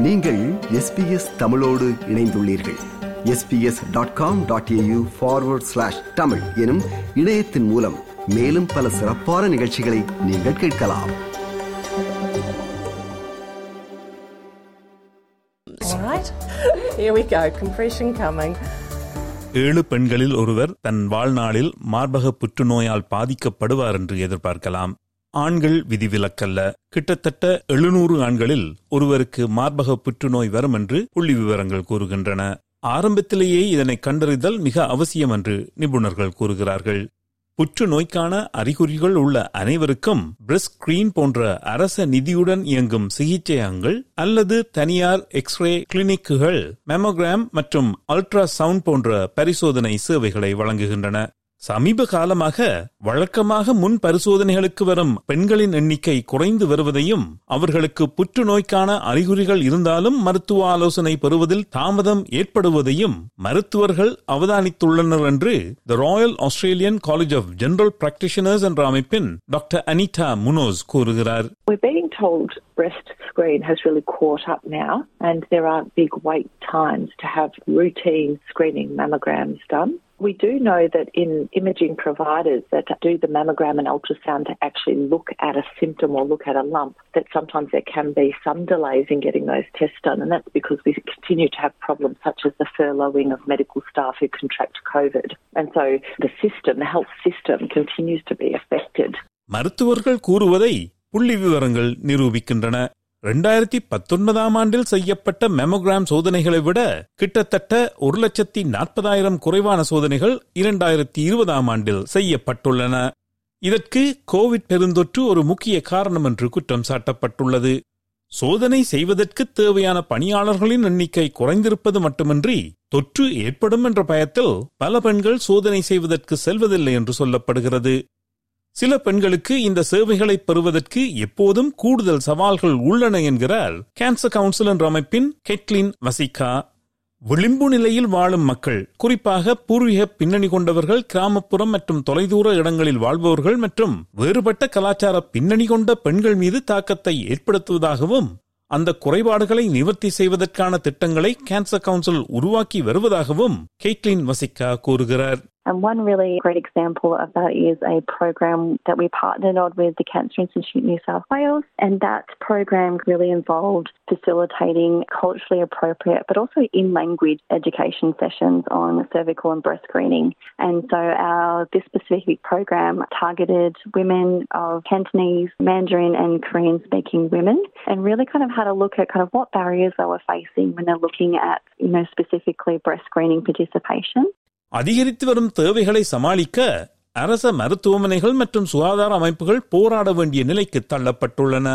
நீங்கள் எஸ்பிஎஸ் தமிழோடு இணைந்துள்ளீர்கள் SBS dot com dot AU forward slash Tamil எனும் இணையத்தின் மூலம் மேலும் பல சிறப்பான நிகழ்ச்சிகளை நீங்கள் கேட்கலாம் Right? Here we go. Compression coming. ஏழு பெண்களில் ஒருவர் தன் வாழ்நாளில் மார்பக புற்றுநோயால் பாதிக்கப்படுவார் என்று எதிர்பார்க்கலாம் ஆண்கள் விதிவிலக்கல்ல. கிட்டத்தட்ட எழுநூறு ஆண்களில் ஒருவருக்கு மார்பக புற்றுநோய் வரும் என்று புள்ளி விவரங்கள் கூறுகின்றன. ஆரம்பத்திலேயே இதனை கண்டறிதல் மிக அவசியம் என்று நிபுணர்கள் கூறுகிறார்கள். புற்றுநோய்க்கான அறிகுறிகள் உள்ள அனைவருக்கும் பிரஸ்ட் ஸ்கிரீன் போன்ற அரச நிதியுடன் இயங்கும் சிகிச்சையகங்கள் அல்லது தனியார் எக்ஸ்ரே கிளினிக்குகள் மெமோகிராம் மற்றும் அல்ட்ரா சவுண்ட் போன்ற பரிசோதனை சேவைகளை வழங்குகின்றன. சமீப காலமாக வழக்கமாக முன் பரிசோதனைகளுக்கு வரும் பெண்களின் எண்ணிக்கை குறைந்து வருவதையும் அவர்களுக்கு புற்றுநோய்க்கான அறிகுறிகள் இருந்தாலும் மருத்துவ ஆலோசனை பெறுவதில் தாமதம் ஏற்படுவதையும் மருத்துவர்கள் அவதானித்துள்ளனர் என்று the Royal Australian College of General Practitioners என்ற அமைப்பின் டாக்டர் அனிதா முனோஸ் கூறுகிறார் breast screen has really caught up now, and there aren't big wait times to have routine screening mammograms done. We do know that in imaging providers that do the mammogram and ultrasound to actually look at a symptom or look at a lump, that sometimes there can be some delays in getting those tests done, and that's because we continue to have problems such as the furloughing of medical staff who contract COVID. And so the system, the health system, continues to be affected. மருத்துவர்கள் கூறுவதை புள்ளி விவரங்கள் நிரூபிக்கின்றன ரெண்டாயிரத்தி பத்தொன்பதாம் ஆண்டில் செய்யப்பட்ட mammogram சோதனைகளை விட கிட்டத்தட்ட ஒரு லட்சத்தி நாற்பதாயிரம் குறைவான சோதனைகள் இரண்டாயிரத்தி இருபதாம் ஆண்டில் செய்யப்பட்டுள்ளன. இதற்கு கோவிட் பெருந்தொற்று ஒரு முக்கிய காரணம் என்று குற்றம் சாட்டப்பட்டுள்ளது. சோதனை செய்வதற்கு தேவையான பணியாளர்களின் எண்ணிக்கை குறைந்திருப்பது மட்டுமின்றி தொற்று ஏற்படும் என்ற பயத்தில் பல பெண்கள் சோதனை செய்வதற்கு செல்வதில்லை என்று சொல்லப்படுகிறது. சில பெண்களுக்கு இந்த சேவைகளை பெறுவதற்கு எப்போதும் கூடுதல் சவால்கள் உள்ளன என்கிறார் கேன்சர் கவுன்சில் என்ற அமைப்பின் கெட்லின் வசிகா. விளிம்பு நிலையில் வாழும் மக்கள் குறிப்பாக பூர்வீக பின்னணி கொண்டவர்கள் கிராமப்புறம் மற்றும் தொலைதூர இடங்களில் வாழ்பவர்கள் மற்றும் வேறுபட்ட கலாச்சார பின்னணி கொண்ட பெண்கள் மீது தாக்கத்தை ஏற்படுத்துவதாகவும் அந்த குறைபாடுகளை நிவர்த்தி செய்வதற்கான திட்டங்களை கேன்சர் கவுன்சில் உருவாக்கி வருவதாகவும் கெய்ட்லின் வசிகா கூறுகிறார். And one really great example of that is a program that we partnered on with the Cancer Institute New South Wales. And that program really involved facilitating culturally appropriate but also in language education sessions on cervical and breast screening. And so our this specific program targeted women of Cantonese, Mandarin and Korean speaking women and really kind of had a look at kind of what barriers they were facing when they're looking at, you know, specifically breast screening participation. அதிகரித்து வரும் தேவைகளை சமாளிக்க அரச மருத்துவமனைகள் மற்றும் சுகாதார அமைப்புகள் போராட வேண்டிய நிலைக்கு தள்ளப்பட்டுள்ளன.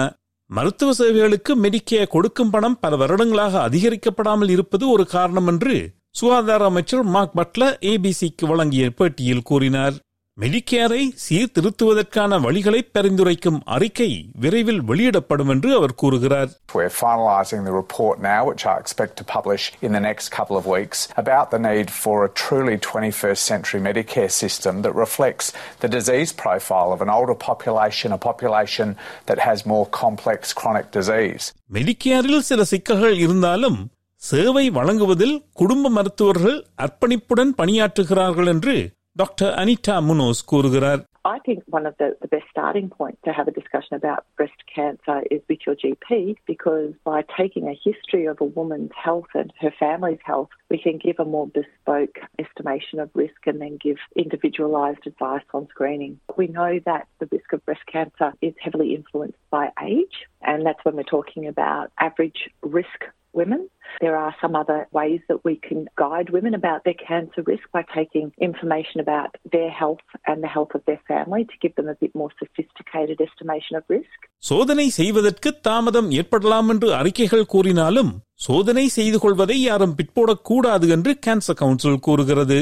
மருத்துவ சேவைகளுக்கு மெடிக்கேர் கொடுக்கும் பணம் பல வருடங்களாக அதிகரிக்கப்படாமல் இருப்பது ஒரு காரணம் என்று சுகாதார அமைச்சர் மார்க் பட்லர் ஏபிசிக்கு வழங்கிய பேட்டியில் கூறினார். மெடிக்கேரை சீர்திருத்துவதற்கான வழிகளை பரிந்துரைக்கும் அறிக்கை விரைவில் வெளியிடப்படும் என்று அவர் கூறுகிறார் We're finalising the report now, which I expect to publish in the next couple of weeks, about the need for a truly 21st century Medicare system that reflects the disease profile of an older population, a population that has more complex chronic disease. மெடிக்கேரில் சில சிக்கல்கள் இருந்தாலும் சேவை வழங்குவதில் குடும்ப மருத்துவர்கள் அர்ப்பணிப்புடன் பணியாற்றுகிறார்கள் என்று டாக்டர் அனிதா முனோஸ் கூறுகிறார் I think one of the, the best starting points to have a discussion about breast cancer is with your GP because by taking a history of a woman's health and her family's health, we can give a more bespoke estimation of risk and then give individualised advice on screening. We know that the risk of breast cancer is heavily influenced by age, and that's when we're talking about average risk women. There are some other ways that we can guide women about their cancer risk by taking information about their health and the health of their family to give them a bit more sophisticated estimation of risk. சோதனை செய்வதற்கு தாமதம் ஏற்படலாம் என்று அறிக்கைகள் கூறினாலும் சோதனை செய்து கொள்வதை யாரும் பிற்போடக்கூடாது என்று கேன்சர் கவுன்சில் கூறுகிறது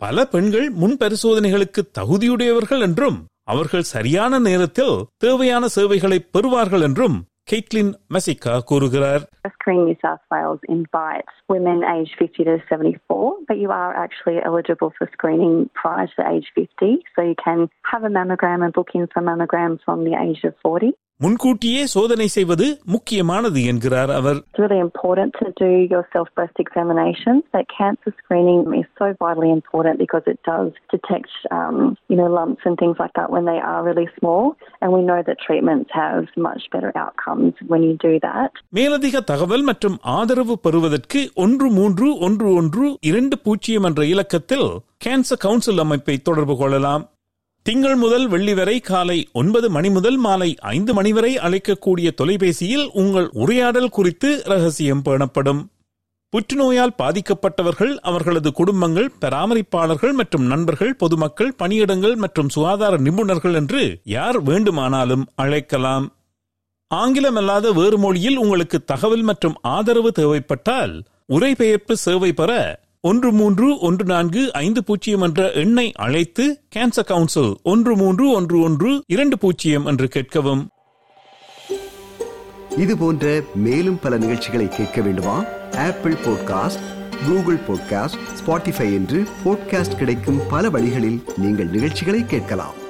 பல பெண்கள் முன் பரிசோதனைகளுக்கு தகுதியுடையவர்கள் என்றும் அவர்கள் சரியான நேரத்தில் தேவையான சேவைகளை பெறுவார்கள் என்றும் கெய்ட்லின் மெசிகா கூறுகிறார் Screen New South Wales invites women aged 50 to 74, but you are actually eligible for screening prior to age 50. So you can have a mammogram and book in for mammograms from the age of 40. முன்கூட்டியே சோதனை செய்வது முக்கியமானது என்கிறார் அவர் It's really important to do your self breast examinations. That cancer screening is so vitally important because it does detect, um, you know, lumps and things like that when they are really small. And we know that treatments have much better outcomes when you do that. மேலதிக தகவல் மற்றும் ஆதரவு பெறுவதற்கு ஒன்று மூன்று ஒன்று ஒன்று இரண்டு பூஜ்ஜியம் என்ற இலக்கத்தில் கேன்சர் கவுன்சில் அமைப்பை தொடர்பு கொள்ளலாம் திங்கள் முதல் வெள்ளி வரை காலை ஒன்பது மணி முதல் மாலை ஐந்து மணி வரை அழைக்கக்கூடிய தொலைபேசியில் உங்கள் உரையாடல் குறித்து ரகசியம் பேணப்படும். புற்றுநோயால் பாதிக்கப்பட்டவர்கள் அவர்களது குடும்பங்கள் பராமரிப்பாளர்கள் மற்றும் நண்பர்கள் பொதுமக்கள் பணியிடங்கள் மற்றும் சுகாதார நிபுணர்கள் என்று யார் வேண்டுமானாலும் அழைக்கலாம். ஆங்கிலம் அல்லாத வேறு மொழியில் உங்களுக்கு தகவல் மற்றும் ஆதரவு தேவைப்பட்டால் உரைபெயர்ப்பு சேவை பெற ஒன்று மூன்று ஒன்று நான்கு ஐந்து பூஜ்ஜியம் என்ற எண்ணை அழைத்து கேன்சர் கவுன்சில் ஒன்று மூன்று ஒன்று ஒன்று இரண்டு பூஜ்ஜியம் என்று கேட்கவும். இது போன்ற மேலும் பல நிகழ்ச்சிகளை கேட்க வேண்டுமா? Apple podcast Google podcast Spotify என்று பாட்காஸ்ட் கிடைக்கும் பல வழிகளில் நீங்கள் நிகழ்ச்சிகளை கேட்கலாம்.